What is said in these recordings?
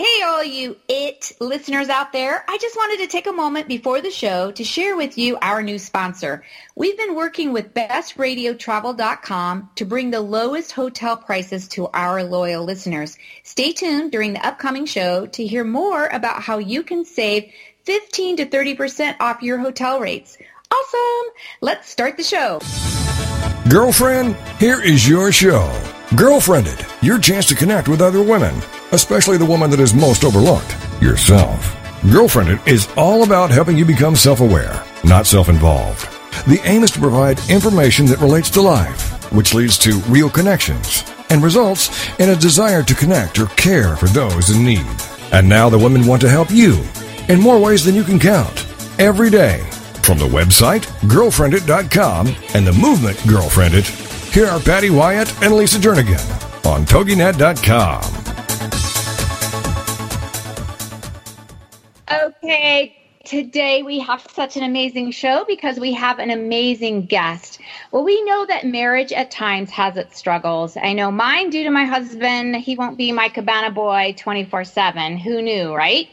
Hey, all you IT listeners out there. I just wanted to take a moment before the show to share with you our new sponsor. We've been working with bestradiotravel.com to bring the lowest hotel prices to our loyal listeners. Stay tuned during the upcoming show to hear more about how you can save 15 to 30% off your hotel rates. Awesome! Let's start the show. Girlfriend, here is your show. Girlfriendit, your chance to connect with other women especially the woman that is most overlooked, yourself. Girlfriendit is all about helping you become self-aware, not self-involved. The aim is to provide information that relates to life, which leads to real connections and results in a desire to connect or care for those in need. And now the women want to help you in more ways than you can count every day. From the website, girlfriendit.com and the movement Girlfriendit, here are Patty Wyatt and Lisa Jernigan on TogiNet.com. Okay, today we have such an amazing show because we have an amazing guest. Well, we know that marriage at times has its struggles. I know mine due to my husband. He won't be my cabana boy 24 7. Who knew, right?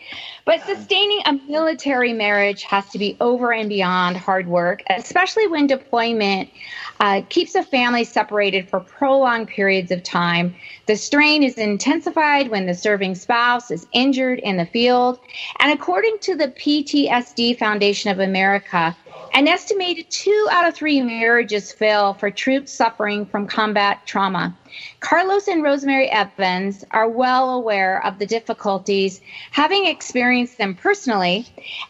But sustaining a military marriage has to be over and beyond hard work, especially when deployment uh, keeps a family separated for prolonged periods of time. The strain is intensified when the serving spouse is injured in the field. And according to the PTSD Foundation of America, an estimated two out of three marriages fail for troops suffering from combat trauma. Carlos and Rosemary Evans are well aware of the difficulties, having experienced them personally,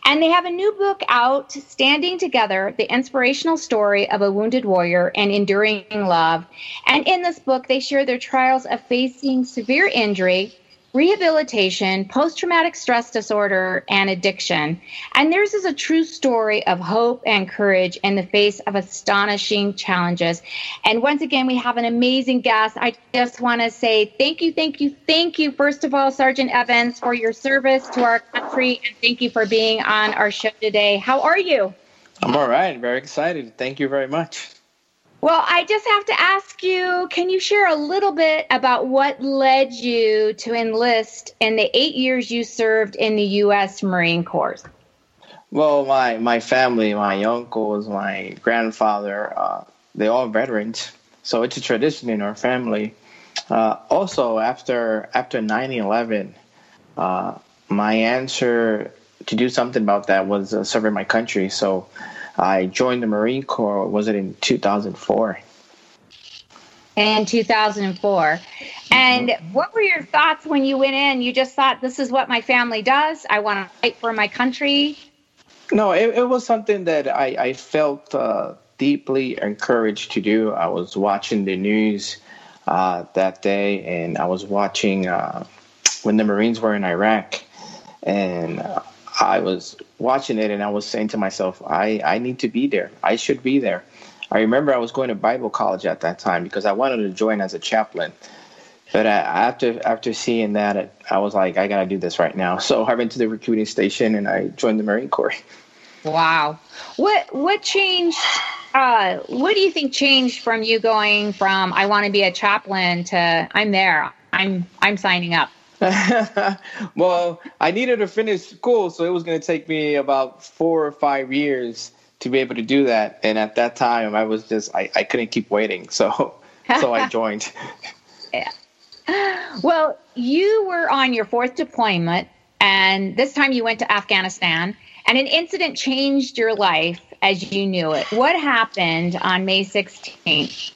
and they have a new book out, Standing Together The Inspirational Story of a Wounded Warrior and Enduring Love. And in this book, they share their trials of facing severe injury rehabilitation, post traumatic stress disorder, and addiction. And theirs is a true story of hope and courage in the face of astonishing challenges. And once again, we have an amazing guest. I just want to say thank you, thank you, thank you, first of all, Sergeant Evans, for your service to our country. And thank you for being on our show today. How are you? I'm all right. Very excited. Thank you very much. Well, I just have to ask you can you share a little bit about what led you to enlist in the eight years you served in the U.S. Marine Corps? Well, my, my family, my uncles, my grandfather, uh, they're all veterans. So it's a tradition in our family. Uh, also, after after 9 11, uh, my answer to do something about that was uh, serving my country. So I joined the Marine Corps. Was it in 2004? In 2004. And mm-hmm. what were your thoughts when you went in? You just thought, this is what my family does. I want to fight for my country. No, it, it was something that I, I felt uh, deeply encouraged to do. I was watching the news uh, that day, and I was watching uh, when the Marines were in Iraq, and uh, I was watching it and I was saying to myself, I, I need to be there. I should be there. I remember I was going to Bible college at that time because I wanted to join as a chaplain. But after after seeing that, I was like, I gotta do this right now. So I went to the recruiting station and I joined the Marine Corps. Wow, what what changed? Uh, what do you think changed from you going from I want to be a chaplain to I'm there, I'm I'm signing up? well, I needed to finish school, so it was going to take me about four or five years to be able to do that. And at that time, I was just I, I couldn't keep waiting, so so I joined. yeah. Well, you were on your fourth deployment, and this time you went to Afghanistan, and an incident changed your life as you knew it. What happened on May 16th?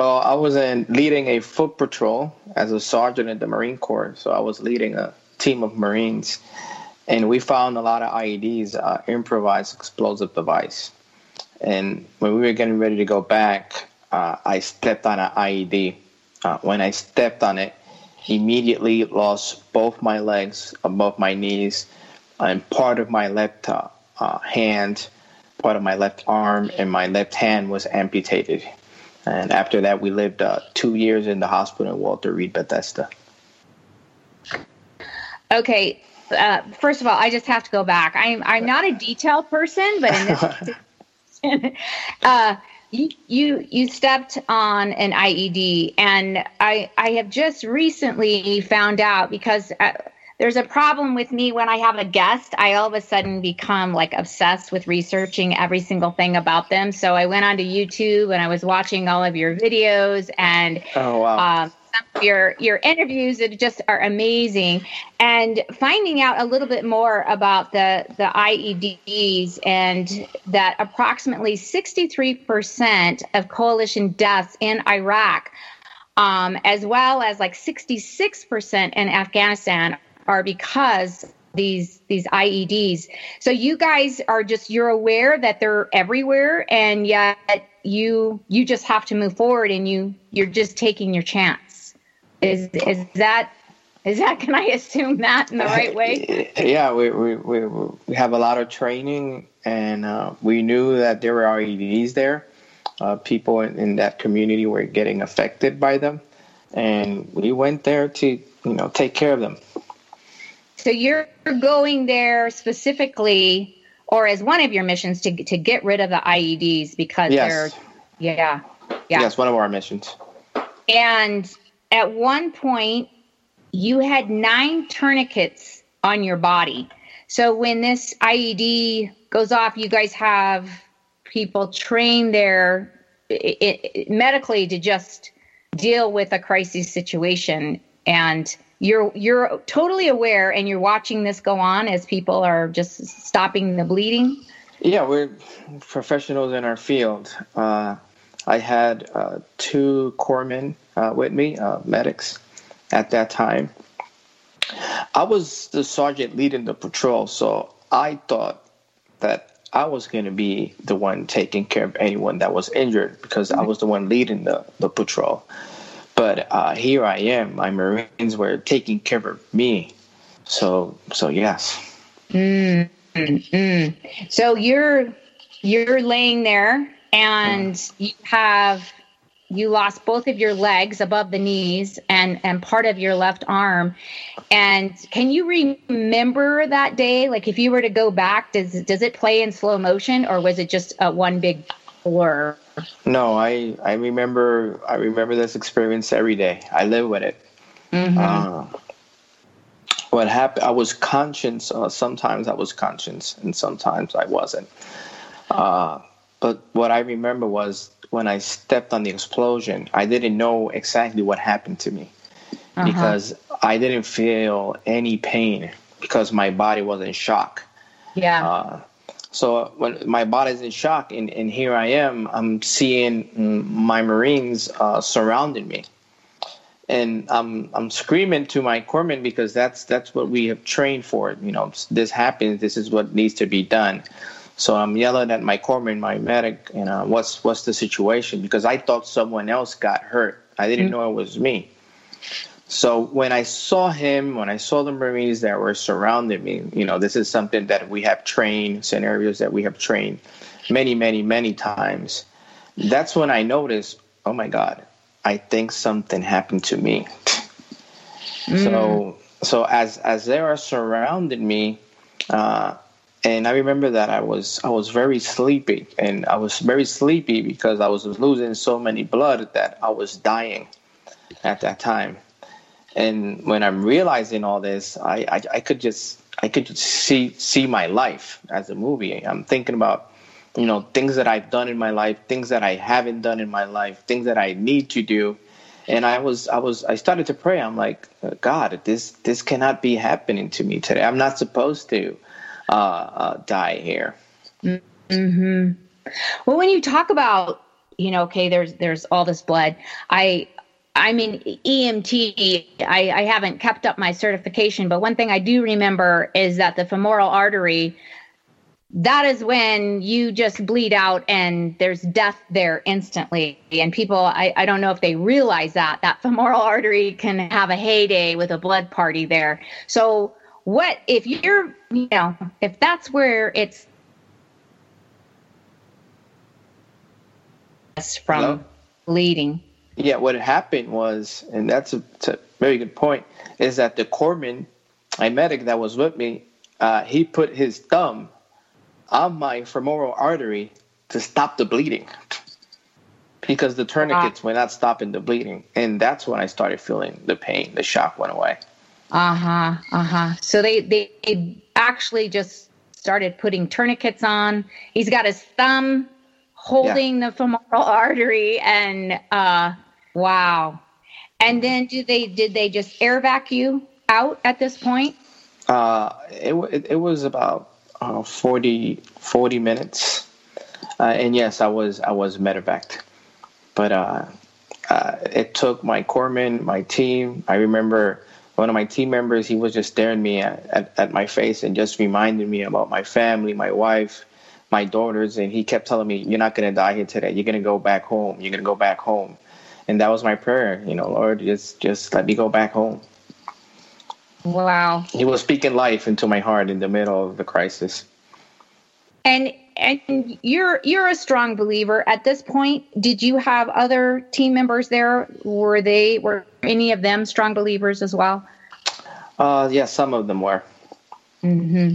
Well, I was in leading a foot patrol as a sergeant in the Marine Corps, so I was leading a team of Marines, and we found a lot of IEDs, uh, improvised explosive device. And when we were getting ready to go back, uh, I stepped on an IED. Uh, when I stepped on it, immediately lost both my legs above my knees and part of my left uh, uh, hand, part of my left arm, and my left hand was amputated. And after that, we lived uh, two years in the hospital in Walter Reed, Bethesda. Okay. Uh, first of all, I just have to go back. I'm I'm not a detail person, but in this, uh, you you you stepped on an IED, and I I have just recently found out because. Uh, there's a problem with me when I have a guest. I all of a sudden become like obsessed with researching every single thing about them. So I went onto YouTube and I was watching all of your videos and oh wow. Um, your your interviews that just are amazing and finding out a little bit more about the the IEDs and that approximately 63% of coalition deaths in Iraq um, as well as like 66% in Afghanistan are because these these IEDs. So you guys are just you're aware that they're everywhere and yet you you just have to move forward and you you're just taking your chance. Is is that is that can I assume that in the right way? Yeah, we we we, we have a lot of training and uh, we knew that there were IEDs there. Uh, people in, in that community were getting affected by them and we went there to you know take care of them so you're going there specifically, or as one of your missions to to get rid of the IEDs because yes. they're yeah yeah. Yes, one of our missions. And at one point, you had nine tourniquets on your body. So when this IED goes off, you guys have people trained there it, it, medically to just deal with a crisis situation and you're you're totally aware and you're watching this go on as people are just stopping the bleeding? Yeah we're professionals in our field. Uh, i had uh, two corpsmen uh, with me uh, medics at that time. I was the sergeant leading the patrol so i thought that i was going to be the one taking care of anyone that was injured because i was the one leading the, the patrol but uh, here I am. My Marines were taking care of me. So so yes. Mm, mm, So you're you're laying there and mm. you have you lost both of your legs above the knees and and part of your left arm and can you remember that day like if you were to go back does does it play in slow motion or was it just a one big blur no, I I remember I remember this experience every day. I live with it. Mm-hmm. Uh, what happened? I was conscious. Uh, sometimes I was conscious, and sometimes I wasn't. Uh, but what I remember was when I stepped on the explosion. I didn't know exactly what happened to me uh-huh. because I didn't feel any pain because my body was in shock. Yeah. Uh, so when my body's in shock, and, and here I am, I'm seeing my Marines uh, surrounding me, and I'm I'm screaming to my corpsmen because that's that's what we have trained for. You know, this happens. This is what needs to be done. So I'm yelling at my corpsman, my medic, you know, what's what's the situation? Because I thought someone else got hurt. I didn't mm-hmm. know it was me. So when I saw him, when I saw the Marines that were surrounding me, you know, this is something that we have trained, scenarios that we have trained many, many, many times. That's when I noticed, oh my God, I think something happened to me. Mm. So, so as as they are surrounding me, uh, and I remember that I was I was very sleepy, and I was very sleepy because I was losing so many blood that I was dying at that time and when I'm realizing all this, I, I, I could just I could see see my life as a movie. I'm thinking about you know things that I've done in my life, things that I haven't done in my life, things that I need to do. And I was I was I started to pray. I'm like, God, this this cannot be happening to me today. I'm not supposed to uh, uh, die here. Hmm. Well, when you talk about you know, okay, there's there's all this blood. I I'm in EMT. I, I haven't kept up my certification, but one thing I do remember is that the femoral artery, that is when you just bleed out and there's death there instantly. And people, I, I don't know if they realize that, that femoral artery can have a heyday with a blood party there. So, what if you're, you know, if that's where it's from Hello? bleeding? Yeah, what had happened was, and that's a, a very good point, is that the corpsman, a medic that was with me, uh, he put his thumb on my femoral artery to stop the bleeding because the tourniquets were not stopping the bleeding. And that's when I started feeling the pain. The shock went away. Uh huh. Uh huh. So they, they actually just started putting tourniquets on. He's got his thumb holding yeah. the femoral artery, and uh, wow. And then did they did they just air vac you out at this point? Uh, it it, it was about uh, 40, 40 minutes, uh, and yes, I was I was medevaced, but uh, uh, it took my corpsman, my team. I remember one of my team members, he was just staring me at, at, at my face and just reminding me about my family, my wife, my daughters. And he kept telling me, You're not going to die here today. You're going to go back home. You're going to go back home. And that was my prayer, you know, Lord, just, just let me go back home. Wow. He was speaking life into my heart in the middle of the crisis. And and you're you're a strong believer at this point did you have other team members there were they were any of them strong believers as well uh yeah some of them were mm-hmm.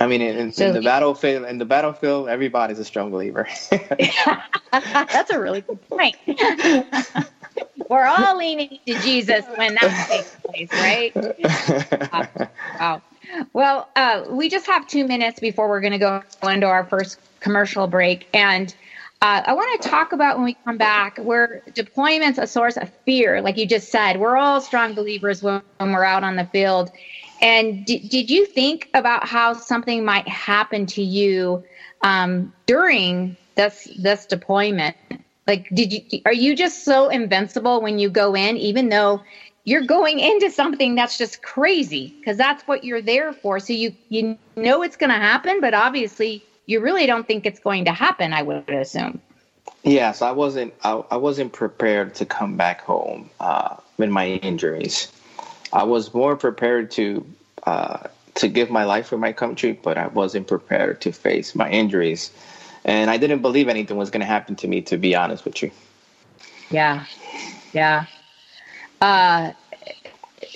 i mean in, so, in, the battlefield in the battlefield everybody's a strong believer that's a really good point we're all leaning to jesus when that takes place right wow. wow. Well, uh, we just have two minutes before we're going to go into our first commercial break. And uh, I want to talk about when we come back where deployment's a source of fear, like you just said. We're all strong believers when, when we're out on the field. And d- did you think about how something might happen to you um, during this this deployment? Like, did you are you just so invincible when you go in, even though you're going into something that's just crazy because that's what you're there for. So you you know it's going to happen, but obviously you really don't think it's going to happen. I would assume. Yes, I wasn't. I, I wasn't prepared to come back home uh, with my injuries. I was more prepared to uh, to give my life for my country, but I wasn't prepared to face my injuries, and I didn't believe anything was going to happen to me. To be honest with you. Yeah, yeah. Uh,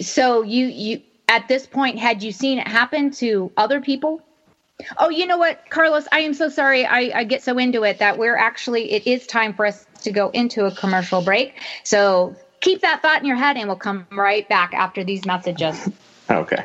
so you you at this point had you seen it happen to other people? Oh, you know what, Carlos? I am so sorry. I, I get so into it that we're actually it is time for us to go into a commercial break. So keep that thought in your head, and we'll come right back after these messages. Okay.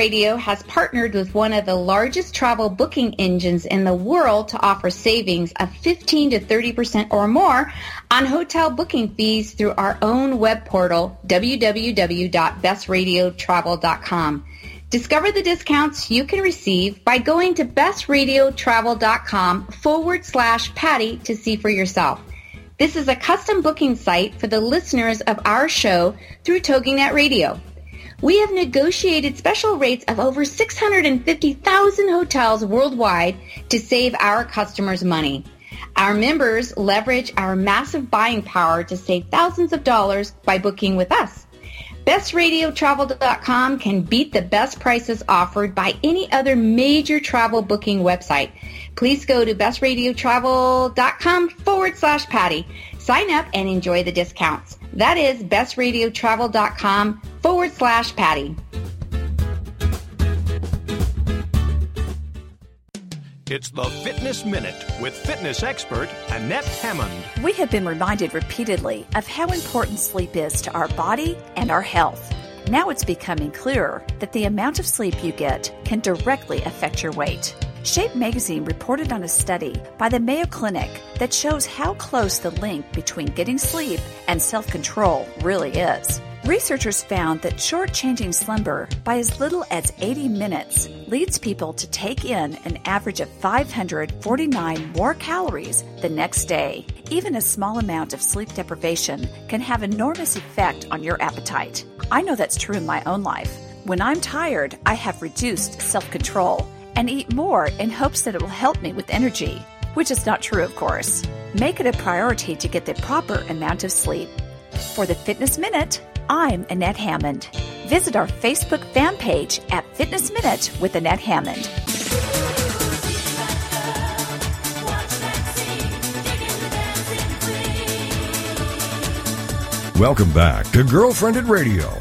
Radio has partnered with one of the largest travel booking engines in the world to offer savings of 15 to 30% or more on hotel booking fees through our own web portal, www.bestradiotravel.com. Discover the discounts you can receive by going to bestradiotravel.com forward slash Patty to see for yourself. This is a custom booking site for the listeners of our show through TogiNet Radio. We have negotiated special rates of over 650,000 hotels worldwide to save our customers money. Our members leverage our massive buying power to save thousands of dollars by booking with us. BestRadioTravel.com can beat the best prices offered by any other major travel booking website. Please go to bestradiotravel.com forward slash Patty. Sign up and enjoy the discounts. That is bestradiotravel.com forward slash Patty. It's the Fitness Minute with fitness expert Annette Hammond. We have been reminded repeatedly of how important sleep is to our body and our health. Now it's becoming clearer that the amount of sleep you get can directly affect your weight. Shape magazine reported on a study by the Mayo Clinic that shows how close the link between getting sleep and self control really is. Researchers found that shortchanging slumber by as little as 80 minutes leads people to take in an average of 549 more calories the next day. Even a small amount of sleep deprivation can have enormous effect on your appetite. I know that's true in my own life. When I'm tired, I have reduced self control and eat more in hopes that it will help me with energy, which is not true, of course. Make it a priority to get the proper amount of sleep. For the Fitness Minute, I'm Annette Hammond. Visit our Facebook fan page at Fitness Minute with Annette Hammond. Welcome back to Girlfriendit Radio,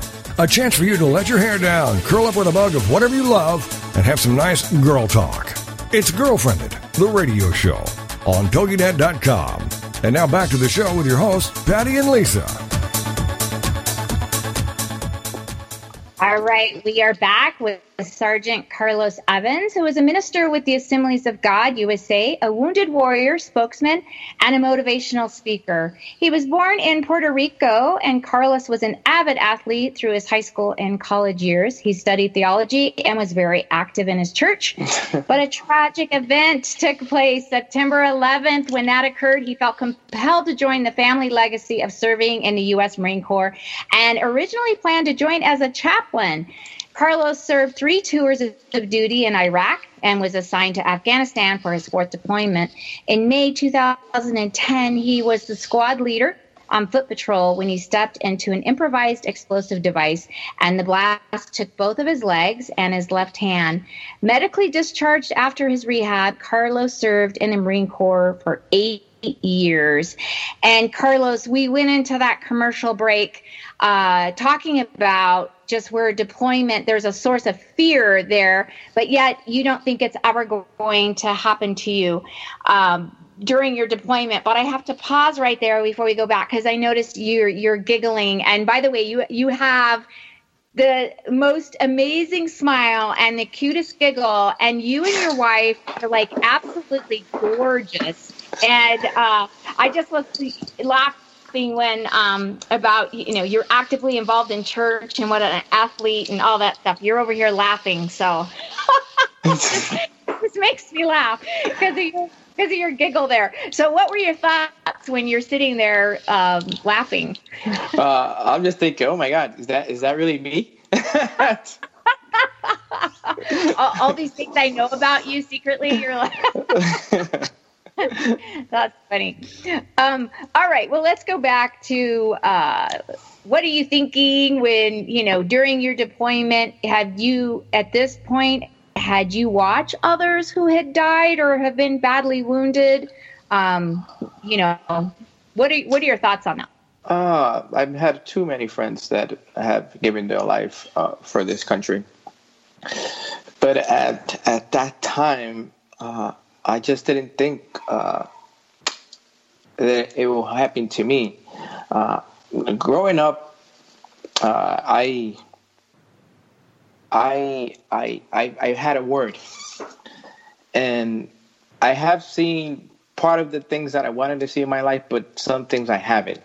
a chance for you to let your hair down, curl up with a mug of whatever you love, and have some nice girl talk. It's Girlfriendit, the radio show on TogiNet.com. And now back to the show with your hosts, Patty and Lisa. All right, we are back with Sergeant Carlos Evans, who is a minister with the Assemblies of God USA, a wounded warrior spokesman, and a motivational speaker. He was born in Puerto Rico, and Carlos was an avid athlete through his high school and college years. He studied theology and was very active in his church. but a tragic event took place September 11th. When that occurred, he felt compelled to join the family legacy of serving in the U.S. Marine Corps and originally planned to join as a chaplain. Carlos served three tours of duty in Iraq and was assigned to Afghanistan for his fourth deployment. In May 2010, he was the squad leader on foot patrol when he stepped into an improvised explosive device and the blast took both of his legs and his left hand. Medically discharged after his rehab, Carlos served in the Marine Corps for eight years. And Carlos, we went into that commercial break uh, talking about just where deployment there's a source of fear there but yet you don't think it's ever going to happen to you um, during your deployment. But i have to pause right there before we go back because i noticed you're you're giggling. And by the way you you have the most amazing smile and the cutest giggle. And you and your wife are like absolutely gorgeous and uh, i just was laughing when um, about you know you're actively involved in church and what an athlete and all that stuff. You're over here laughing, so this makes me laugh because of your because of your giggle there. So, what were your thoughts when you're sitting there um, laughing? uh, I'm just thinking, oh my god, is that is that really me? all, all, these things I know about you secretly, you're like. That's funny. Um, all right. Well, let's go back to uh, what are you thinking when, you know, during your deployment, had you, at this point, had you watched others who had died or have been badly wounded? Um, you know, what are, what are your thoughts on that? Uh, I've had too many friends that have given their life uh, for this country. But at, at that time, uh, I just didn't think uh, that it will happen to me. Uh, growing up, uh, I, I, I, I, I had a word, and I have seen part of the things that I wanted to see in my life, but some things I haven't.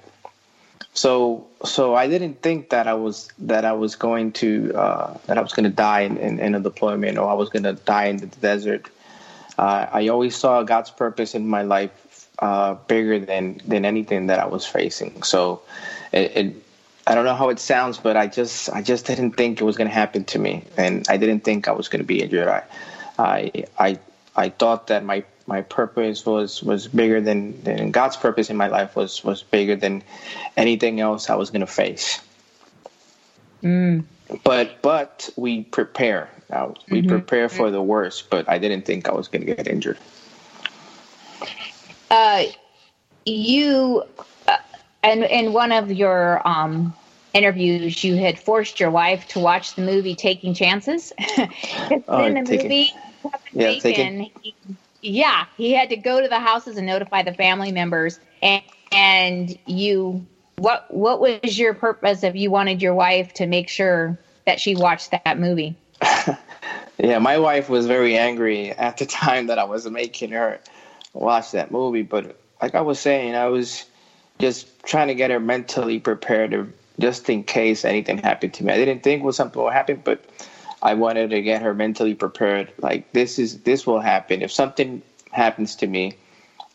So, so I didn't think that I was that I was going to uh, that I was going to die in, in, in, a deployment or I was going to die in the desert uh, I always saw God's purpose in my life uh, bigger than than anything that I was facing. So, it, it, I don't know how it sounds, but I just I just didn't think it was going to happen to me, and I didn't think I was going to be injured. I, I I I thought that my my purpose was was bigger than, than God's purpose in my life was was bigger than anything else I was going to face. Mm. But but we prepare out. We mm-hmm. prepare for the worst, but I didn't think I was going to get injured. Uh, you, uh, and in one of your um, interviews, you had forced your wife to watch the movie Taking Chances. oh, in the taking, movie, yeah, Bacon, taking... he, yeah, he had to go to the houses and notify the family members, and, and you. What what was your purpose if you wanted your wife to make sure that she watched that movie? yeah, my wife was very angry at the time that I was making her watch that movie. But like I was saying, I was just trying to get her mentally prepared just in case anything happened to me. I didn't think was something would happen, but I wanted to get her mentally prepared. Like this is this will happen if something happens to me.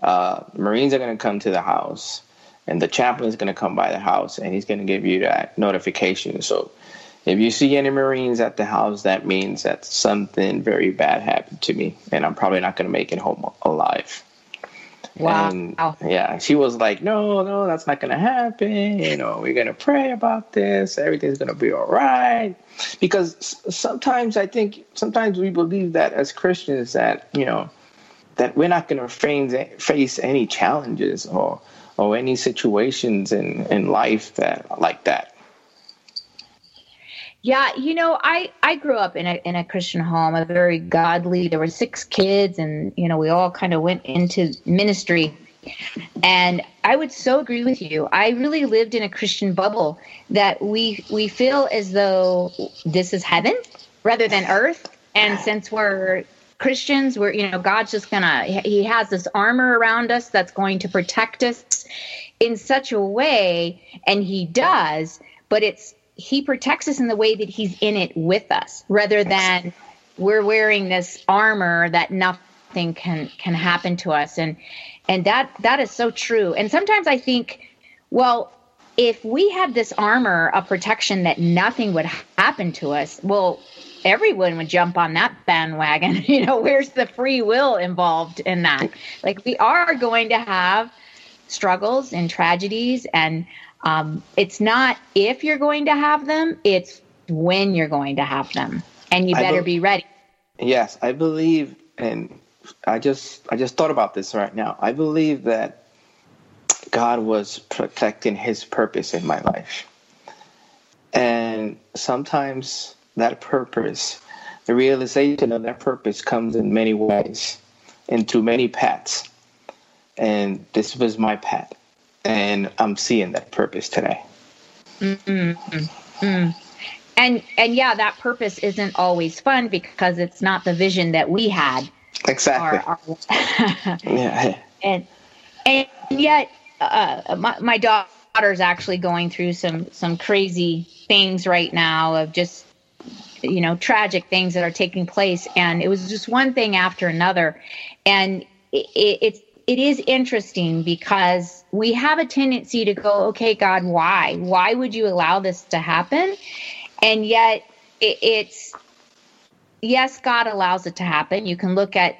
Uh, Marines are going to come to the house, and the chaplain is going to come by the house, and he's going to give you that notification. So if you see any Marines at the house, that means that something very bad happened to me, and I'm probably not going to make it home alive. Wow. And yeah, she was like, no, no, that's not going to happen. You know, we're going to pray about this. Everything's going to be all right. Because sometimes I think, sometimes we believe that as Christians that, you know, that we're not going to face any challenges or, or any situations in, in life that like that. Yeah, you know, I I grew up in a in a Christian home, a very godly. There were six kids, and you know, we all kind of went into ministry. And I would so agree with you. I really lived in a Christian bubble that we we feel as though this is heaven rather than earth. And since we're Christians, we're you know, God's just gonna He has this armor around us that's going to protect us in such a way, and He does. But it's he protects us in the way that he's in it with us rather than we're wearing this armor that nothing can can happen to us. And and that that is so true. And sometimes i think well if we had this armor of protection that nothing would happen to us well everyone would jump on that bandwagon. You know where's the free will involved in that? Like we are going to have struggles and tragedies and um, it's not if you're going to have them, it's when you're going to have them. And you better be, be ready. Yes, I believe, and I just I just thought about this right now. I believe that God was protecting His purpose in my life, and sometimes that purpose, the realization of that purpose, comes in many ways, and through many paths. And this was my path and I'm seeing that purpose today. Mm-hmm. And and yeah, that purpose isn't always fun because it's not the vision that we had. Exactly. Our, our yeah. And and yet, uh, my my daughter's actually going through some some crazy things right now of just you know tragic things that are taking place, and it was just one thing after another, and it, it's it is interesting because we have a tendency to go, okay, God, why? Why would you allow this to happen? And yet it, it's, yes, God allows it to happen. You can look at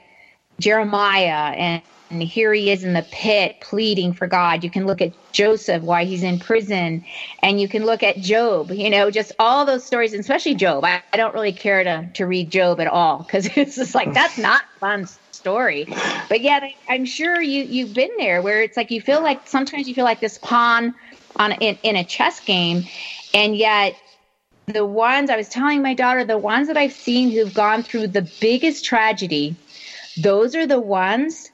Jeremiah and, and here he is in the pit pleading for God. You can look at Joseph, why he's in prison, and you can look at Job, you know, just all those stories, and especially Job. I, I don't really care to, to read Job at all because it's just like, that's not fun story. But yet, I, am sure you you've been there where it's like you feel like sometimes you feel like this pawn on in, in a chess game, and yet the ones I was telling my daughter, the ones that I've seen who've gone through the biggest tragedy, those are the ones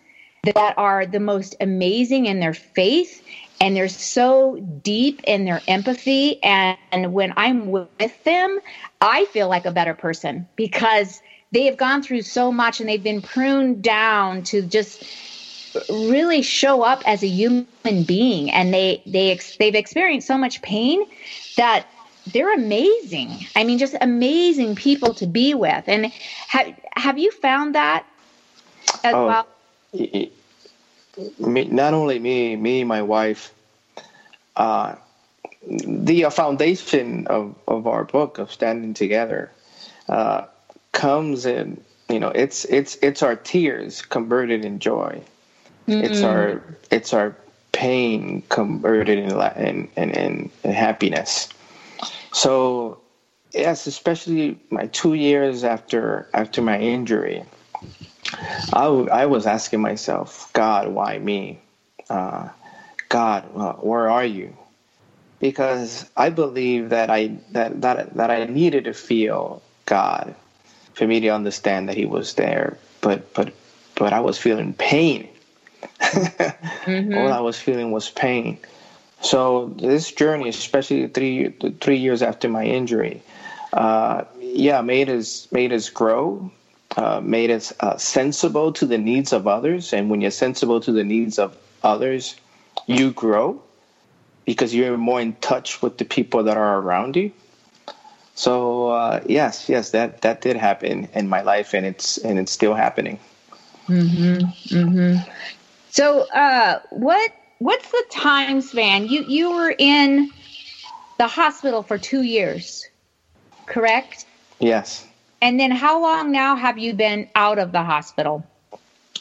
that are the most amazing in their faith and they're so deep in their empathy and, and when i'm with them i feel like a better person because they have gone through so much and they've been pruned down to just really show up as a human being. And they they ex- they've experienced so much pain that they're amazing. I mean just amazing people to be with. And have have you found that as oh, well? me, not only me me my wife uh, the foundation of, of our book of standing together uh, comes in you know it's it's it's our tears converted in joy. Mm-hmm. it's our it's our pain converted in in, in, in happiness. So yes especially my two years after after my injury I, w- I was asking myself god why me? Uh, god uh, where are you? Because i believe that i that, that that i needed to feel god for me to understand that he was there. But but but I was feeling pain. mm-hmm. All I was feeling was pain. So this journey, especially three three years after my injury, uh, yeah, made us made us grow, uh, made us uh, sensible to the needs of others. And when you're sensible to the needs of others, you grow. because you're more in touch with the people that are around you. So uh, yes, yes, that that did happen in my life, and it's and it's still happening. Mm-hmm. Mm-hmm. So, uh, what what's the time span? You you were in the hospital for two years, correct? Yes. And then, how long now have you been out of the hospital?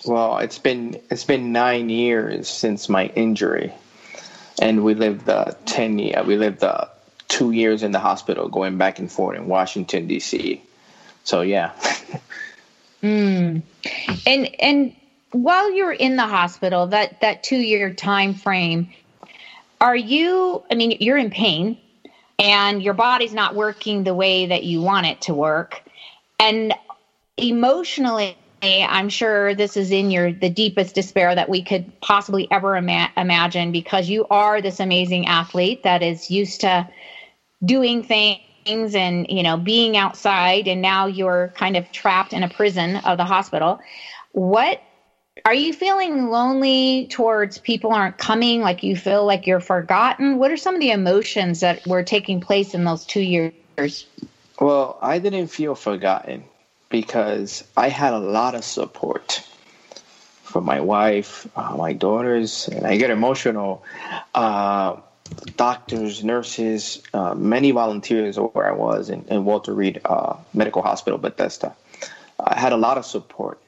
Well, it's been it's been nine years since my injury, and we lived the ten year We lived uh, two years in the hospital, going back and forth in Washington D.C. So yeah. mm. And and while you're in the hospital, that that two year time frame, are you? I mean, you're in pain, and your body's not working the way that you want it to work, and emotionally. I'm sure this is in your the deepest despair that we could possibly ever ima- imagine because you are this amazing athlete that is used to doing things and you know being outside and now you're kind of trapped in a prison of the hospital. What are you feeling lonely towards people aren't coming? Like you feel like you're forgotten? What are some of the emotions that were taking place in those two years? Well i didn't feel forgotten because i had a lot of support from my wife uh, my daughters and i get emotional uh, doctors, nurses, uh, many volunteers where I was in, in Walter Reed uh, Medical Hospital, Bethesda. I had a lot of support,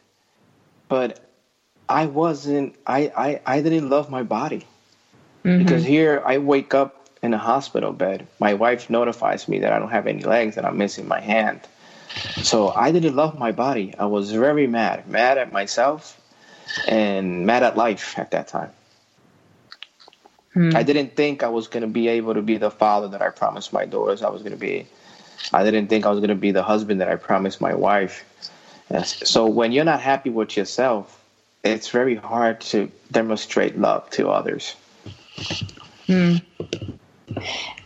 but I wasn't. I I, I didn't love my body mm-hmm. because here I wake up in a hospital bed. My wife notifies me that I don't have any legs and I'm missing my hand. So I didn't love my body. I was very mad, mad at myself, and mad at life at that time. Hmm. I didn't think I was going to be able to be the father that I promised my daughters I was going to be. I didn't think I was going to be the husband that I promised my wife. So when you're not happy with yourself, it's very hard to demonstrate love to others. Hmm.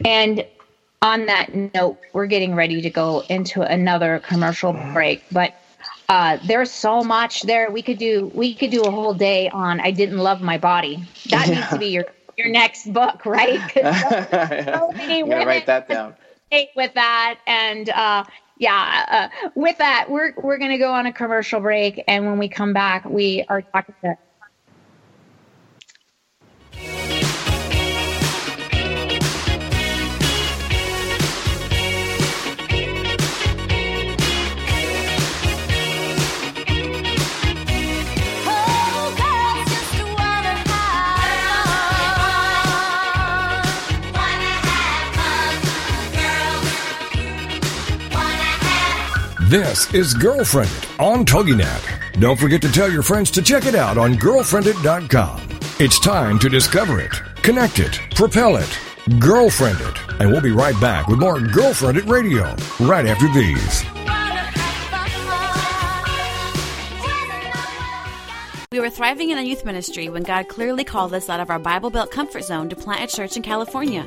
And on that note, we're getting ready to go into another commercial break, but uh, there's so much there we could do. We could do a whole day on "I didn't love my body." That yeah. needs to be your your next book, right? so, many women write that down. With that, and uh, yeah, uh, with that, we're we're going to go on a commercial break, and when we come back, we are talking to This is Girlfriendit on TogiNet. Don't forget to tell your friends to check it out on girlfriendit.com. It's time to discover it, connect it, propel it, Girlfriendit. And we'll be right back with more Girlfriendit Radio right after these. We were thriving in a youth ministry when God clearly called us out of our Bible Belt comfort zone to plant a church in California.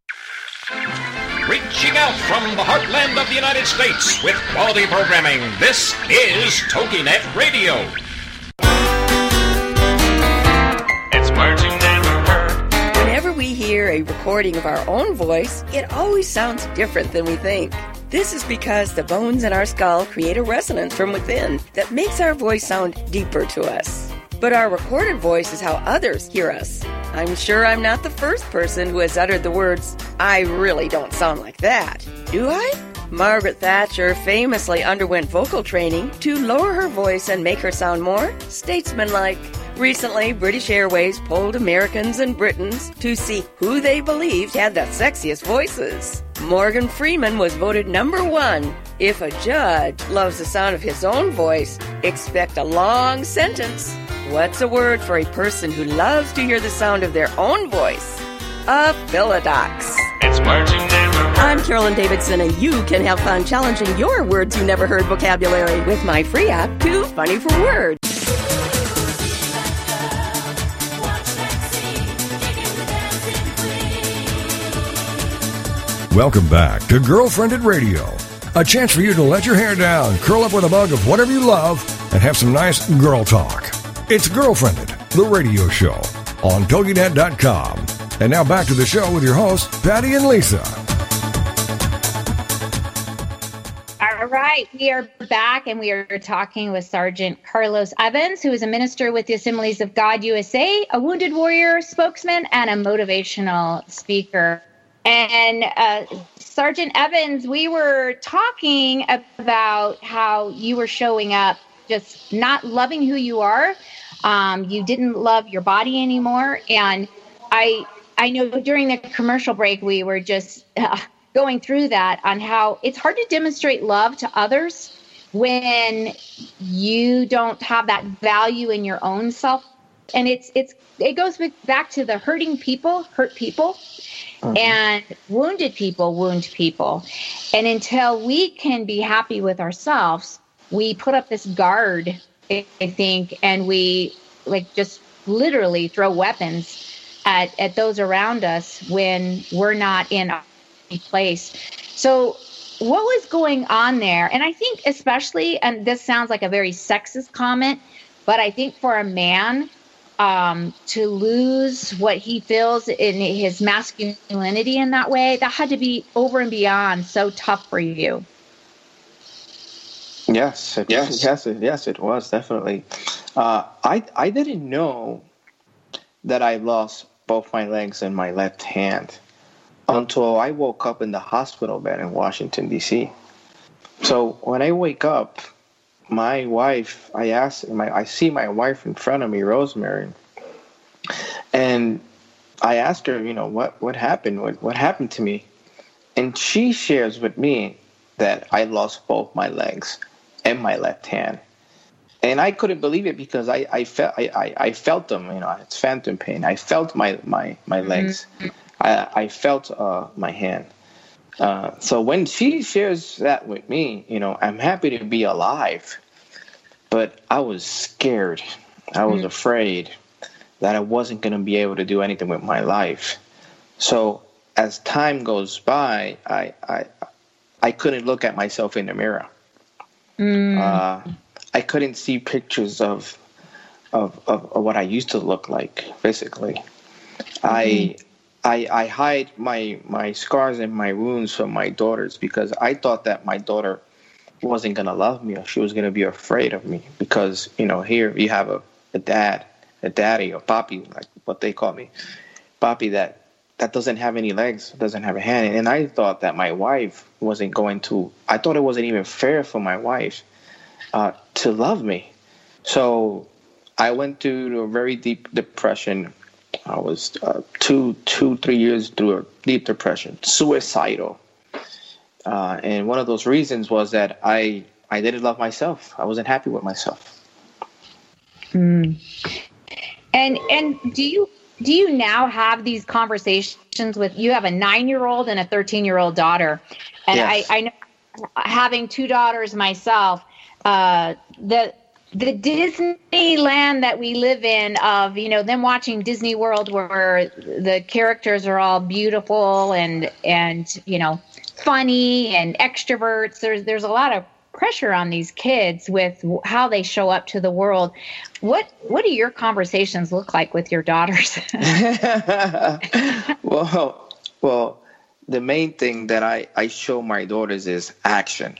Reaching out from the heartland of the United States with quality programming, this is TogiNet Radio. It's merging Whenever we hear a recording of our own voice, it always sounds different than we think. This is because the bones in our skull create a resonance from within that makes our voice sound deeper to us. But our recorded voice is how others hear us. I'm sure I'm not the first person who has uttered the words, I really don't sound like that. Do I? Margaret Thatcher famously underwent vocal training to lower her voice and make her sound more statesmanlike. Recently, British Airways polled Americans and Britons to see who they believed had the sexiest voices. Morgan Freeman was voted number one. If a judge loves the sound of his own voice, expect a long sentence. What's a word for a person who loves to hear the sound of their own voice? A philodox. It's merging I'm Carolyn Davidson, and you can have fun challenging your words you never heard vocabulary with my free app, Too Funny for Words. Welcome back to Girlfriendit Radio, a chance for you to let your hair down, curl up with a mug of whatever you love, and have some nice girl talk. It's Girlfriendit, the radio show on TogiNet.com. And now back to the show with your hosts, Patty and Lisa. All right, we are back and we are talking with Sergeant Carlos Evans, who is a minister with the Assemblies of God USA, a wounded warrior spokesman, and a motivational speaker. And uh, Sergeant Evans, we were talking about how you were showing up just not loving who you are. Um, you didn't love your body anymore. And I, I know during the commercial break, we were just uh, going through that on how it's hard to demonstrate love to others when you don't have that value in your own self and it's it's it goes back to the hurting people hurt people uh-huh. and wounded people wound people and until we can be happy with ourselves we put up this guard i think and we like just literally throw weapons at, at those around us when we're not in a place. So, what was going on there? And I think, especially, and this sounds like a very sexist comment, but I think for a man um, to lose what he feels in his masculinity in that way, that had to be over and beyond so tough for you. Yes, it, yes, yes, it, yes, it was definitely. Uh, I I didn't know that I lost both my legs and my left hand until I woke up in the hospital bed in Washington, D.C. So when I wake up, my wife, I ask, my, I see my wife in front of me, Rosemary, and I ask her, you know, what, what happened? What, what happened to me? And she shares with me that I lost both my legs and my left hand and I couldn't believe it because I, I felt I, I, I, felt them. You know, it's phantom pain. I felt my my my mm-hmm. legs. Mm-hmm. I I felt uh, my hand. Uh, so when she shares that with me, you know, I'm happy to be alive, but I was scared. I was mm-hmm. afraid that I wasn't going to be able to do anything with my life. So as time goes by, I I I couldn't look at myself in the mirror. Mm. Uh, I couldn't see pictures of of, of, of what I used to look like physically. Mm-hmm. I I, I hide my my scars and my wounds from my daughters because I thought that my daughter wasn't gonna love me or she was gonna be afraid of me because you know here you have a, a dad, a daddy or poppy like what they call me, poppy that that doesn't have any legs, doesn't have a hand, and I thought that my wife wasn't going to. I thought it wasn't even fair for my wife uh, to love me. So I went through a very deep depression. I was uh, two, two, three years through a deep depression, suicidal. Uh, and one of those reasons was that I, I didn't love myself. I wasn't happy with myself. Mm. And and do you do you now have these conversations with you have a nine year old and a thirteen year old daughter, and yes. I, I know having two daughters myself, uh, the the Disneyland that we live in of you know them watching Disney World where the characters are all beautiful and and you know funny and extroverts there's there's a lot of pressure on these kids with how they show up to the world what what do your conversations look like with your daughters well well the main thing that I I show my daughters is action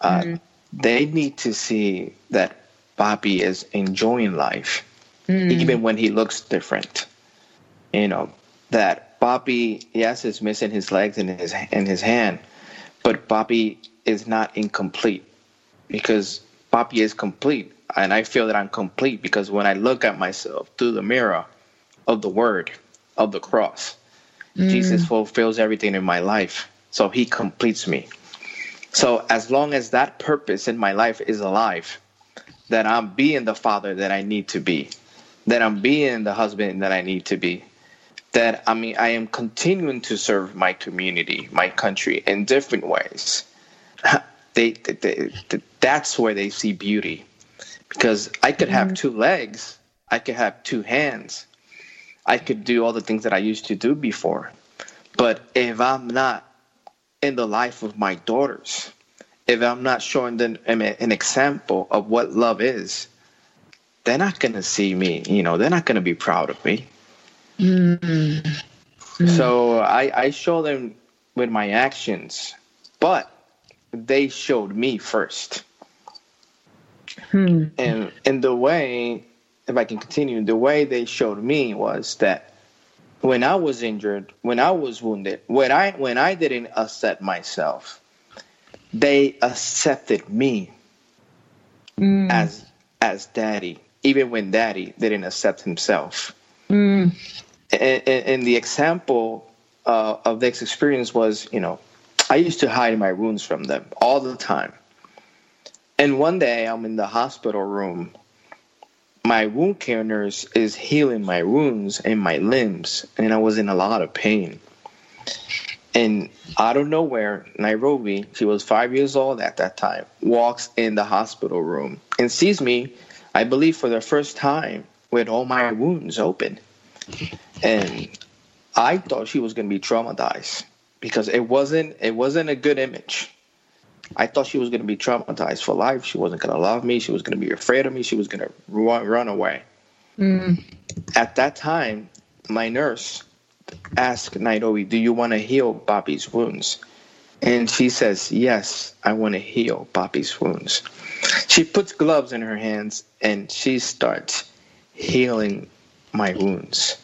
uh, mm-hmm they need to see that Bobby is enjoying life, mm. even when he looks different. You know that Bobby, yes, is missing his legs and his and his hand, but Bobby is not incomplete because Bobby is complete, and I feel that I'm complete because when I look at myself through the mirror of the Word of the cross, mm. Jesus fulfills everything in my life, so He completes me. So as long as that purpose in my life is alive, that I'm being the father that I need to be, that I'm being the husband that I need to be, that I mean I am continuing to serve my community, my country in different ways. They, they, they that's where they see beauty, because I could have mm-hmm. two legs, I could have two hands, I could do all the things that I used to do before, but if I'm not in the life of my daughters, if I'm not showing them an example of what love is, they're not going to see me. You know, they're not going to be proud of me. Mm-hmm. So I, I show them with my actions, but they showed me first. Hmm. And in the way, if I can continue, the way they showed me was that when I was injured, when I was wounded, when I when I didn't accept myself, they accepted me mm. as as daddy, even when daddy didn't accept himself. Mm and, and the example uh, of this experience was, you know, I used to hide my wounds from them all the time. And one day I'm in the hospital room. My wound care nurse is healing my wounds and my limbs, and I was in a lot of pain. And out of nowhere, Nairobi, she was five years old at that time, walks in the hospital room and sees me, I believe, for the first time with all my wounds open and I thought she was going to be traumatized because it wasn't it wasn't a good image. I thought she was going to be traumatized for life. She wasn't going to love me. She was going to be afraid of me. She was going to run, run away. Mm. At that time, my nurse asked Nairobi, "Do you want to heal Bobby's wounds?" And she says, "Yes, I want to heal Bobby's wounds." She puts gloves in her hands and she starts healing my wounds.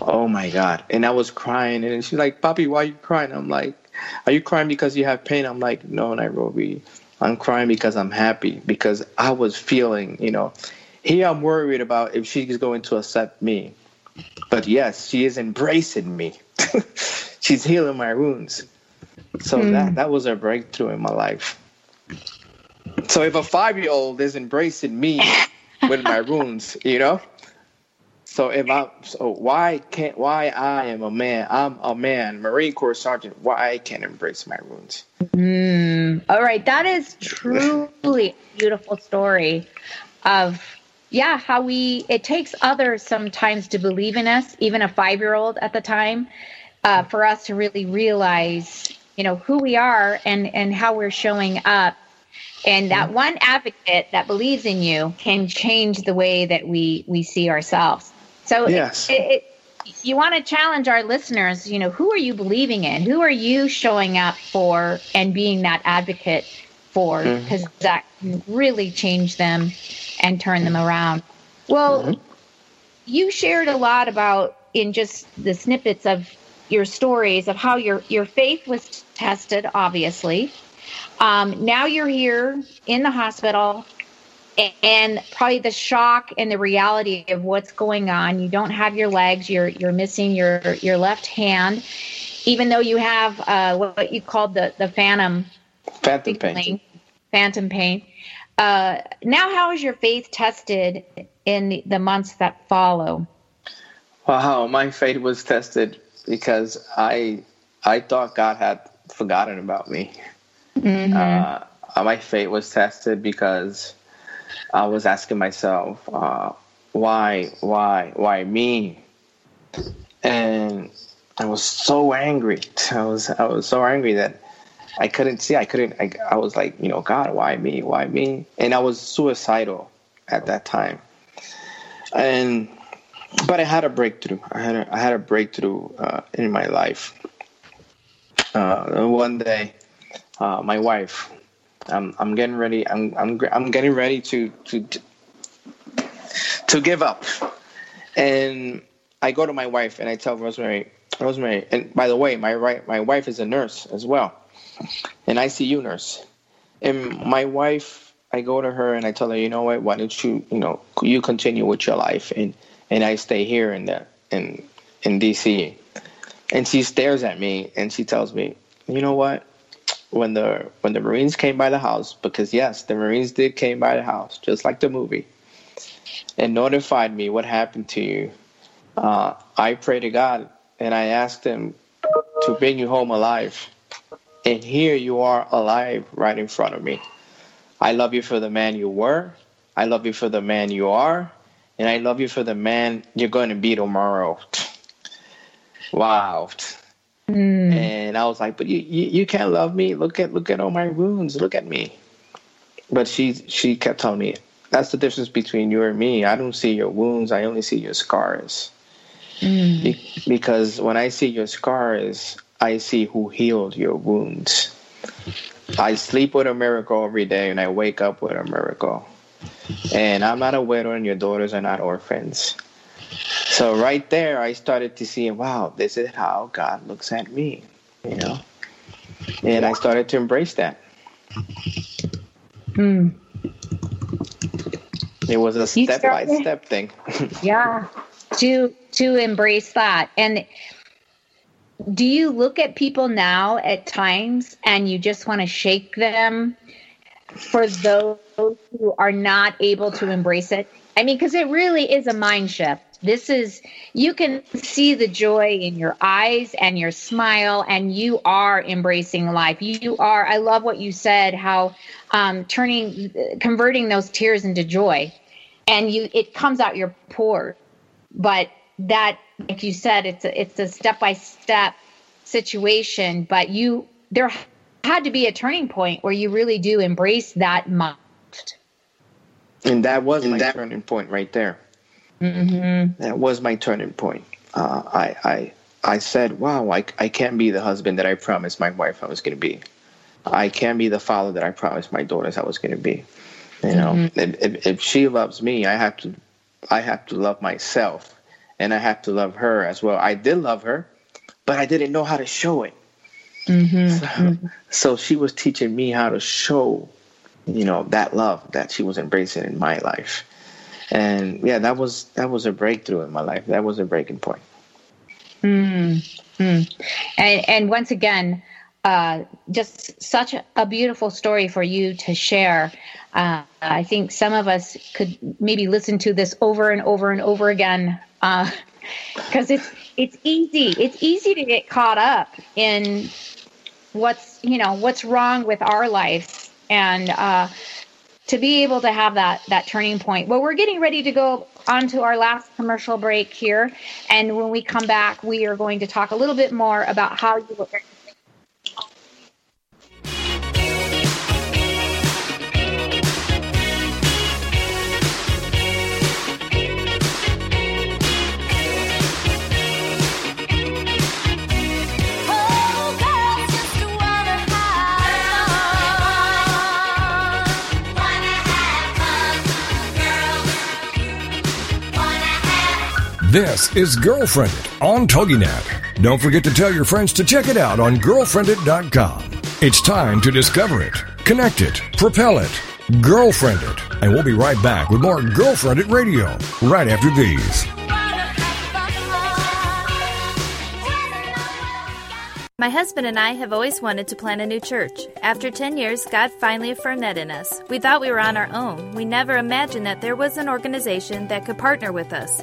Oh my God. And I was crying. And she's like, Papi, why are you crying? I'm like, Are you crying because you have pain? I'm like, No, Nairobi. I'm crying because I'm happy because I was feeling, you know, here I'm worried about if she's going to accept me. But yes, she is embracing me. she's healing my wounds. So mm. that that was a breakthrough in my life. So if a five year old is embracing me with my wounds, you know, so if I so why can't why I am a man I'm a man. Marine Corps sergeant why I can't embrace my wounds. Mm, all right, that is truly a beautiful story of yeah how we it takes others sometimes to believe in us even a five year old at the time uh, for us to really realize you know who we are and and how we're showing up. And that one advocate that believes in you can change the way that we we see ourselves so yes. It, it, you want to challenge our listeners, you know, who are you believing in? Who are you showing up for and being that advocate for? Because mm-hmm. that can really change them and turn them around. Well, mm-hmm. you shared a lot about in just the snippets of your stories of how your your faith was tested, obviously. Um, now you're here in the hospital and probably the shock and the reality of what's going on. You don't have your legs. You're you're missing your your left hand, even though you have uh, what you called the the phantom phantom pain. Phantom pain. Uh, now, how is your faith tested in the months that follow? Wow, my faith was tested because I I thought God had forgotten about me. Mm-hmm. Uh, my faith was tested because I was asking myself, uh, why, why, why me? And I was so angry. I was, I was so angry that I couldn't see. I couldn't. I, I was like, you know, God, why me? Why me? And I was suicidal at that time. And but I had a breakthrough. I had a, I had a breakthrough uh, in my life. Uh, one day, uh, my wife, I'm I'm getting ready. I'm I'm I'm getting ready to to to give up. And I go to my wife and I tell Rosemary, Rosemary, and by the way, my right my wife is a nurse as well, an ICU nurse. And my wife, I go to her and I tell her, you know what? Why don't you you know you continue with your life and and I stay here in the in in DC. And she stares at me and she tells me, you know what? When the when the Marines came by the house, because yes, the Marines did came by the house, just like the movie, and notified me what happened to you. Uh, I pray to God and I asked him to bring you home alive. And here you are alive right in front of me. I love you for the man you were. I love you for the man you are. And I love you for the man you're going to be tomorrow. wow. Mm. And I was like, but you, you, you can't love me. Look at look at all my wounds. Look at me. But she she kept telling me, that's the difference between you and me. I don't see your wounds. I only see your scars. Mm. Be- because when I see your scars, I see who healed your wounds. I sleep with a miracle every day, and I wake up with a miracle. And I'm not a widow, and your daughters are not orphans. So right there, I started to see, wow, this is how God looks at me, you know. And I started to embrace that. Hmm. It was a step by step thing. yeah, to to embrace that. And do you look at people now at times and you just want to shake them for those who are not able to embrace it? I mean, because it really is a mind shift. This is, you can see the joy in your eyes and your smile, and you are embracing life. You are, I love what you said, how um, turning, converting those tears into joy. And you, it comes out your pores. But that, like you said, it's a, it's a step by step situation. But you, there had to be a turning point where you really do embrace that most. And that was and my that, turning point right there. Mm-hmm. That was my turning point. Uh, I, I, I said, wow, I, I can't be the husband that I promised my wife I was going to be. I can't be the father that I promised my daughters I was going to be. You know, mm-hmm. if, if, if she loves me, I have to, I have to love myself, and I have to love her as well. I did love her, but I didn't know how to show it. Mm-hmm. So, mm-hmm. so she was teaching me how to show, you know, that love that she was embracing in my life and yeah, that was that was a breakthrough in my life. That was a breaking point. Mm-hmm. And and once again, uh, just such a beautiful story for you to share. Uh, I think some of us could maybe listen to this over and over and over again because uh, it's it's easy. It's easy to get caught up in what's you know what's wrong with our life and uh, to be able to have that that turning point. Well, we're getting ready to go on to our last commercial break here, and when we come back, we are going to talk a little bit more about how you This is Girlfriendit on TogiNet. Don't forget to tell your friends to check it out on girlfriendit.com. It's time to discover it, connect it, propel it, Girlfriendit. And we'll be right back with more Girlfriendit Radio right after these. My husband and I have always wanted to plant a new church. After 10 years, God finally affirmed that in us. We thought we were on our own. We never imagined that there was an organization that could partner with us.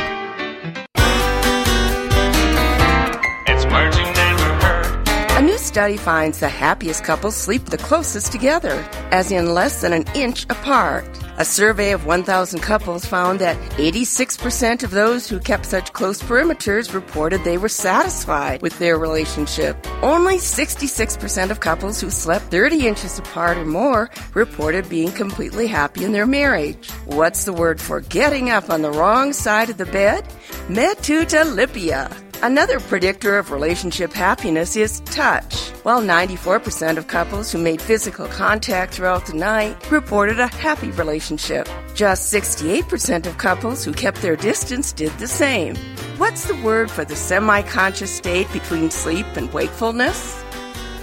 Study finds the happiest couples sleep the closest together, as in less than an inch apart. A survey of 1,000 couples found that 86% of those who kept such close perimeters reported they were satisfied with their relationship. Only 66% of couples who slept 30 inches apart or more reported being completely happy in their marriage. What's the word for getting up on the wrong side of the bed? Matutolypea. Another predictor of relationship happiness is touch. While 94% of couples who made physical contact throughout the night reported a happy relationship, just 68% of couples who kept their distance did the same. What's the word for the semi conscious state between sleep and wakefulness?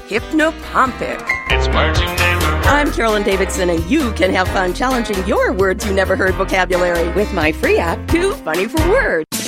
hypnopompic. It's words you never heard. I'm Carolyn Davidson, and you can have fun challenging your words you never heard vocabulary with my free app, Too Funny for Words.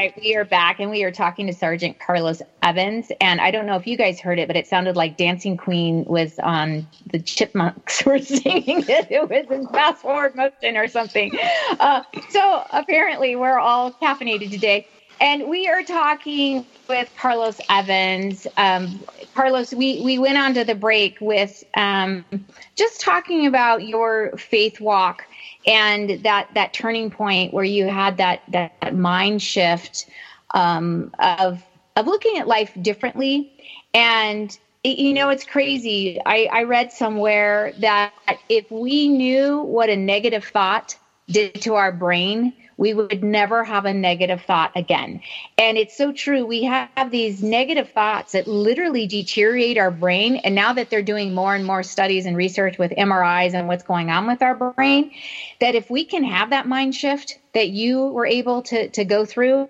Right, we are back and we are talking to Sergeant Carlos Evans. And I don't know if you guys heard it, but it sounded like Dancing Queen was on the Chipmunks were singing it. It was in fast forward motion or something. Uh, so apparently, we're all caffeinated today. And we are talking with Carlos Evans. Um, Carlos, we, we went on to the break with um, just talking about your faith walk and that that turning point where you had that that mind shift um, of of looking at life differently. And you know it's crazy. I, I read somewhere that if we knew what a negative thought did to our brain we would never have a negative thought again. And it's so true. We have these negative thoughts that literally deteriorate our brain. And now that they're doing more and more studies and research with MRIs and what's going on with our brain, that if we can have that mind shift that you were able to, to go through,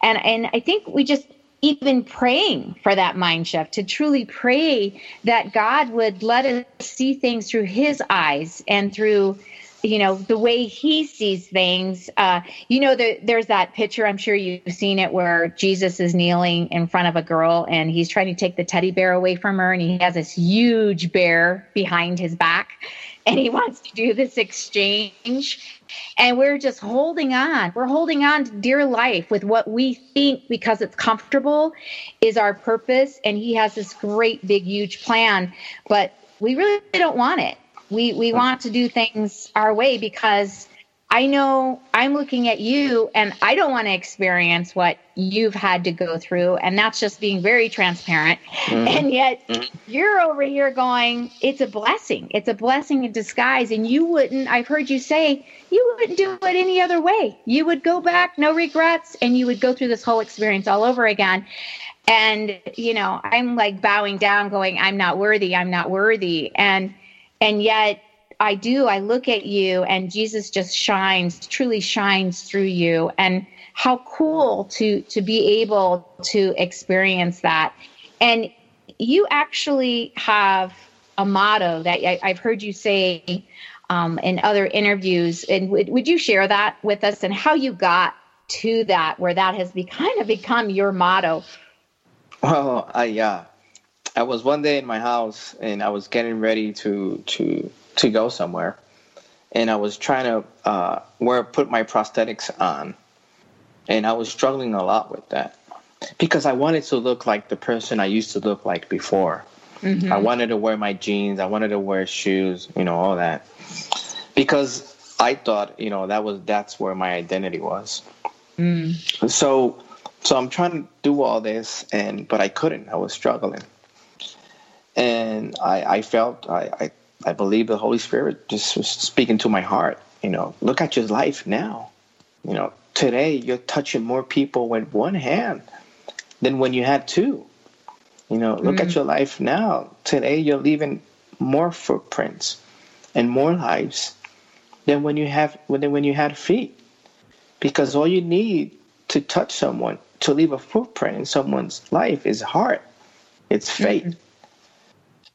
and, and I think we just even praying for that mind shift, to truly pray that God would let us see things through His eyes and through you know the way he sees things uh, you know the, there's that picture i'm sure you've seen it where jesus is kneeling in front of a girl and he's trying to take the teddy bear away from her and he has this huge bear behind his back and he wants to do this exchange. And we're just holding on we're holding on to dear life with what we think because it's comfortable is our purpose. And he has this great big huge plan but we really don't want it we we want to do things our way because I know I'm looking at you and I don't want to experience what you've had to go through. And that's just being very transparent. Mm-hmm. And yet mm-hmm. you're over here going, it's a blessing. It's a blessing in disguise. And you wouldn't, I've heard you say, you wouldn't do it any other way. You would go back, no regrets, and you would go through this whole experience all over again. And, you know, I'm like bowing down, going, I'm not worthy. I'm not worthy. And, and yet I do, I look at you and Jesus just shines, truly shines through you. And how cool to to be able to experience that. And you actually have a motto that I, have heard you say um, in other interviews. And would, would you share that with us and how you got to that, where that has be, kind of become your motto? I uh, I was one day in my house and I was getting ready to to to go somewhere, and I was trying to uh, wear put my prosthetics on, and I was struggling a lot with that because I wanted to look like the person I used to look like before. Mm-hmm. I wanted to wear my jeans. I wanted to wear shoes. You know all that because I thought you know that was that's where my identity was. Mm. So so I'm trying to do all this and but I couldn't. I was struggling and I, I felt I, I, I believe the Holy Spirit just was speaking to my heart. You know, look at your life now. You know, today you're touching more people with one hand than when you had two. You know, look mm-hmm. at your life now. Today you're leaving more footprints and more lives than when you have than when you had feet. Because all you need to touch someone, to leave a footprint in someone's life is heart. It's faith. Mm-hmm.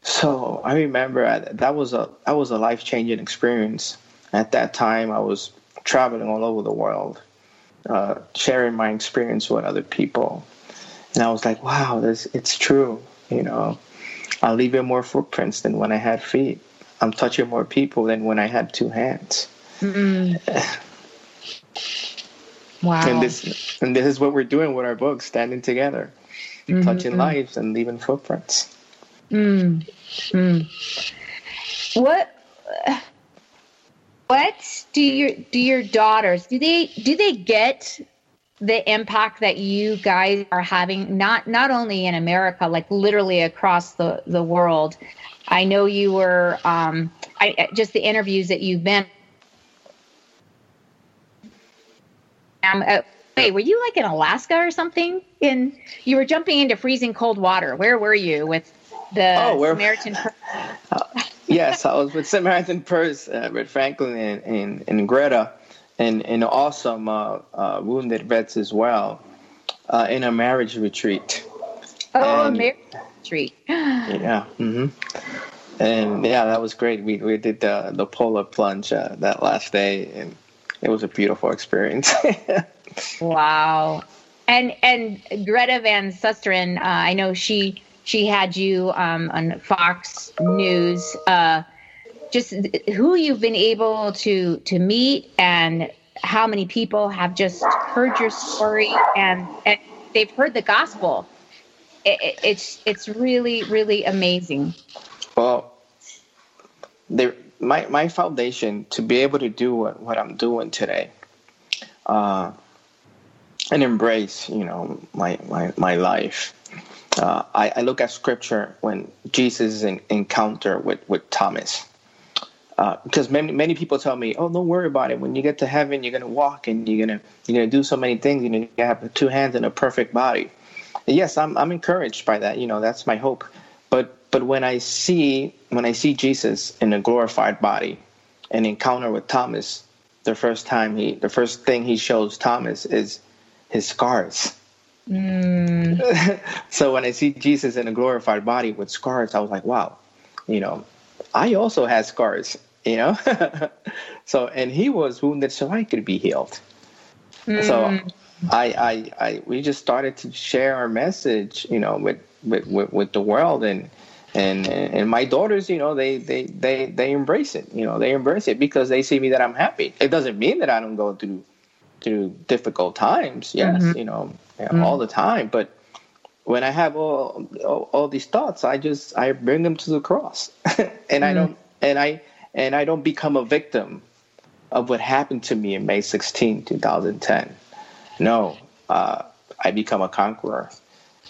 So I remember that was a that was a life changing experience. At that time, I was traveling all over the world, uh, sharing my experience with other people, and I was like, "Wow, this it's true." You know, I'm leaving more footprints than when I had feet. I'm touching more people than when I had two hands. Mm-hmm. wow. And this and this is what we're doing with our books, standing together, mm-hmm. touching lives and leaving footprints. Mm. What? What do your do your daughters do they do they get the impact that you guys are having not not only in America like literally across the the world I know you were um, I, just the interviews that you've been. Um, uh, wait, were you like in Alaska or something? In you were jumping into freezing cold water. Where were you with the oh, Samaritan? uh, yes, I was with Samaritan Purse, uh, with Franklin and, and, and Greta, and and awesome uh, uh, wounded vets as well, uh, in a marriage retreat. Oh, and, marriage retreat. yeah. Mm-hmm and yeah, that was great. We we did the the polar plunge uh, that last day, and it was a beautiful experience. wow, and and Greta Van Susteren, uh, I know she she had you um, on Fox News. Uh, just who you've been able to to meet, and how many people have just heard your story, and and they've heard the gospel. It, it's it's really really amazing. Well, my my foundation to be able to do what, what I'm doing today, uh, and embrace, you know, my my my life. Uh, I, I, look at scripture when Jesus in, encounter with with Thomas, uh, because many many people tell me, "Oh, don't worry about it. When you get to heaven, you're gonna walk and you're gonna you're gonna do so many things. You're gonna have two hands and a perfect body." And yes, I'm I'm encouraged by that. You know, that's my hope. But but when I see when I see Jesus in a glorified body, and encounter with Thomas, the first time he the first thing he shows Thomas is his scars. Mm. so when I see Jesus in a glorified body with scars, I was like, wow, you know, I also had scars, you know. so and he was wounded so I could be healed. Mm. So I, I I we just started to share our message, you know, with with, with, with the world and and and my daughters you know they they they they embrace it you know they embrace it because they see me that i'm happy it doesn't mean that i don't go through through difficult times yes mm-hmm. you know mm-hmm. all the time but when i have all, all, all these thoughts i just i bring them to the cross and mm-hmm. i don't and i and i don't become a victim of what happened to me in may 16 2010 no uh, i become a conqueror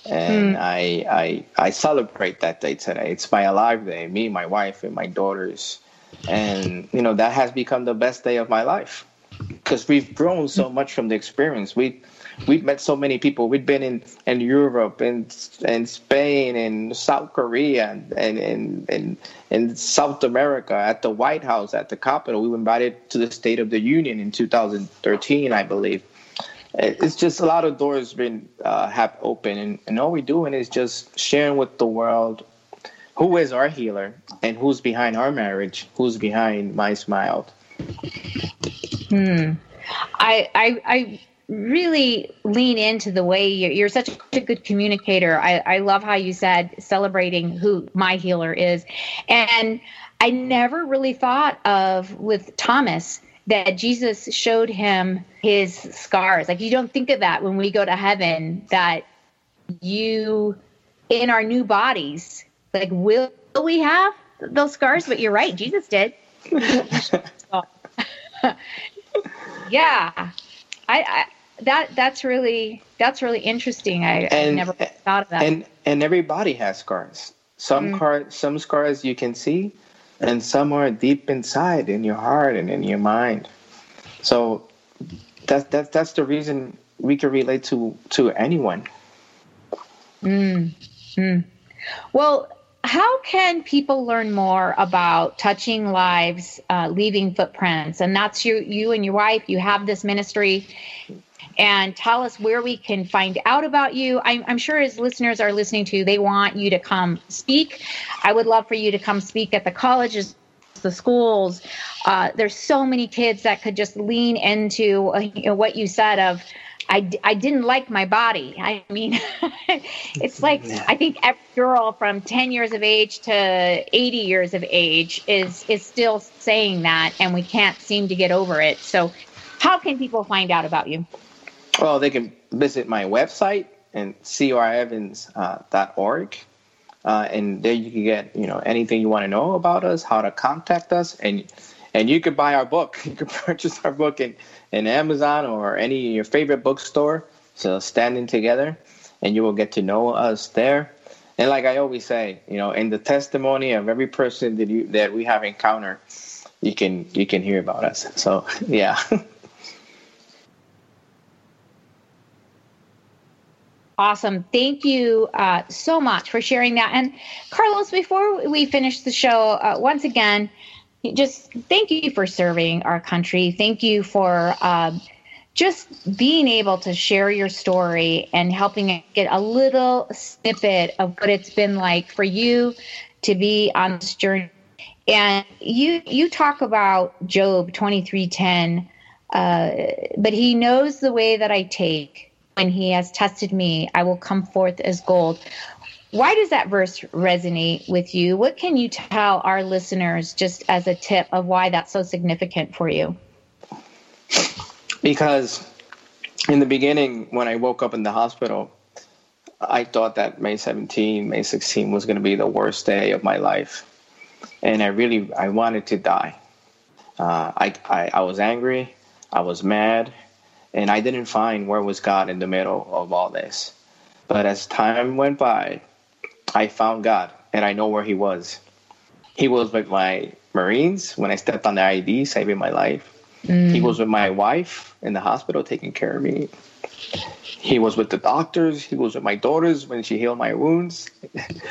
and mm. I, I I celebrate that day today. It's my alive day. Me, my wife, and my daughters, and you know that has become the best day of my life because we've grown so much from the experience. We we've met so many people. We've been in, in Europe and and Spain and South Korea and and, and in South America at the White House at the Capitol. We were invited to the State of the Union in 2013, I believe it's just a lot of doors been uh, have open, and, and all we're doing is just sharing with the world who is our healer and who's behind our marriage, who's behind my smile. Hmm. I I really lean into the way you're, you're such a good communicator. I, I love how you said celebrating who my healer is, and I never really thought of with Thomas that Jesus showed him his scars. Like you don't think of that when we go to heaven that you in our new bodies, like will we have those scars? But you're right, Jesus did. yeah. I, I, that that's really that's really interesting. I, and, I never thought of that. And and everybody has scars. Some mm. car some scars you can see, and some are deep inside in your heart and in your mind. So that's that's that's the reason we can relate to to anyone. Mm. mm. Well, how can people learn more about touching lives, uh, leaving footprints? And that's you, you and your wife. You have this ministry, and tell us where we can find out about you. I'm, I'm, sure as listeners are listening to, you, they want you to come speak. I would love for you to come speak at the colleges, the schools. Uh, there's so many kids that could just lean into uh, you know, what you said of. I, I didn't like my body. I mean, it's like I think every girl from 10 years of age to 80 years of age is is still saying that, and we can't seem to get over it. So, how can people find out about you? Well, they can visit my website and corevans.org. Uh, and there you can get you know anything you want to know about us, how to contact us, and and you could buy our book. You could purchase our book in, in Amazon or any your favorite bookstore. So standing together, and you will get to know us there. And like I always say, you know, in the testimony of every person that you that we have encountered, you can you can hear about us. So yeah. Awesome. Thank you uh, so much for sharing that. And Carlos, before we finish the show, uh, once again, just thank you for serving our country. Thank you for uh, just being able to share your story and helping get a little snippet of what it's been like for you to be on this journey. And you you talk about Job twenty three ten, uh, but he knows the way that I take when he has tested me, I will come forth as gold. Why does that verse resonate with you? What can you tell our listeners just as a tip of why that's so significant for you? Because in the beginning, when I woke up in the hospital, I thought that May 17, May 16 was going to be the worst day of my life. And I really, I wanted to die. Uh, I, I, I was angry. I was mad and I didn't find where was God in the middle of all this. But as time went by, I found God, and I know where He was. He was with my Marines when I stepped on the IED, saving my life. Mm. He was with my wife in the hospital, taking care of me. He was with the doctors. He was with my daughters when she healed my wounds.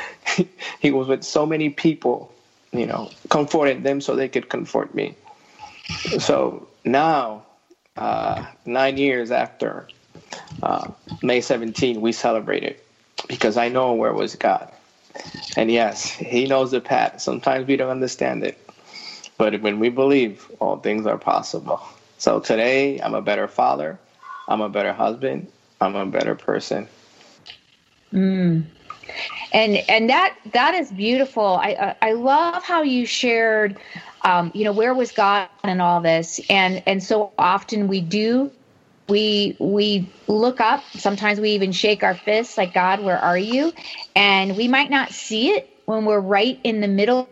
he was with so many people, you know, comforting them so they could comfort me. So now uh, nine years after uh, May 17, we celebrated because I know where was God. And yes, He knows the path. Sometimes we don't understand it. But when we believe, all things are possible. So today, I'm a better father. I'm a better husband. I'm a better person. Mm. And and that that is beautiful. I I love how you shared um, you know, where was God in all this? And and so often we do we we look up sometimes we even shake our fists like god where are you and we might not see it when we're right in the middle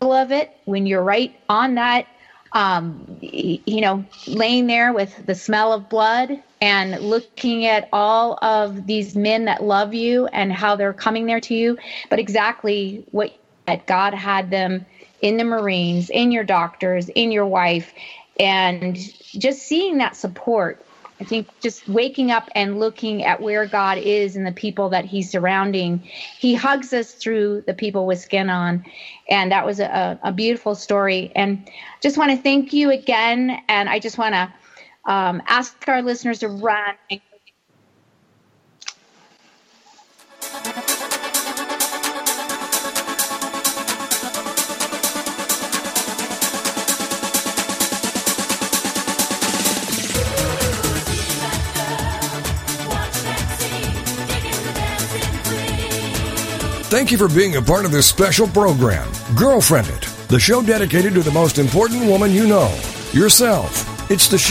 of it when you're right on that um, you know laying there with the smell of blood and looking at all of these men that love you and how they're coming there to you but exactly what that god had them in the Marines, in your doctors, in your wife, and just seeing that support. I think just waking up and looking at where God is and the people that He's surrounding, He hugs us through the people with skin on. And that was a, a beautiful story. And just want to thank you again. And I just want to um, ask our listeners to run Thank you for being a part of this special program, Girlfriendit, the show dedicated to the most important woman you know, yourself. It's the show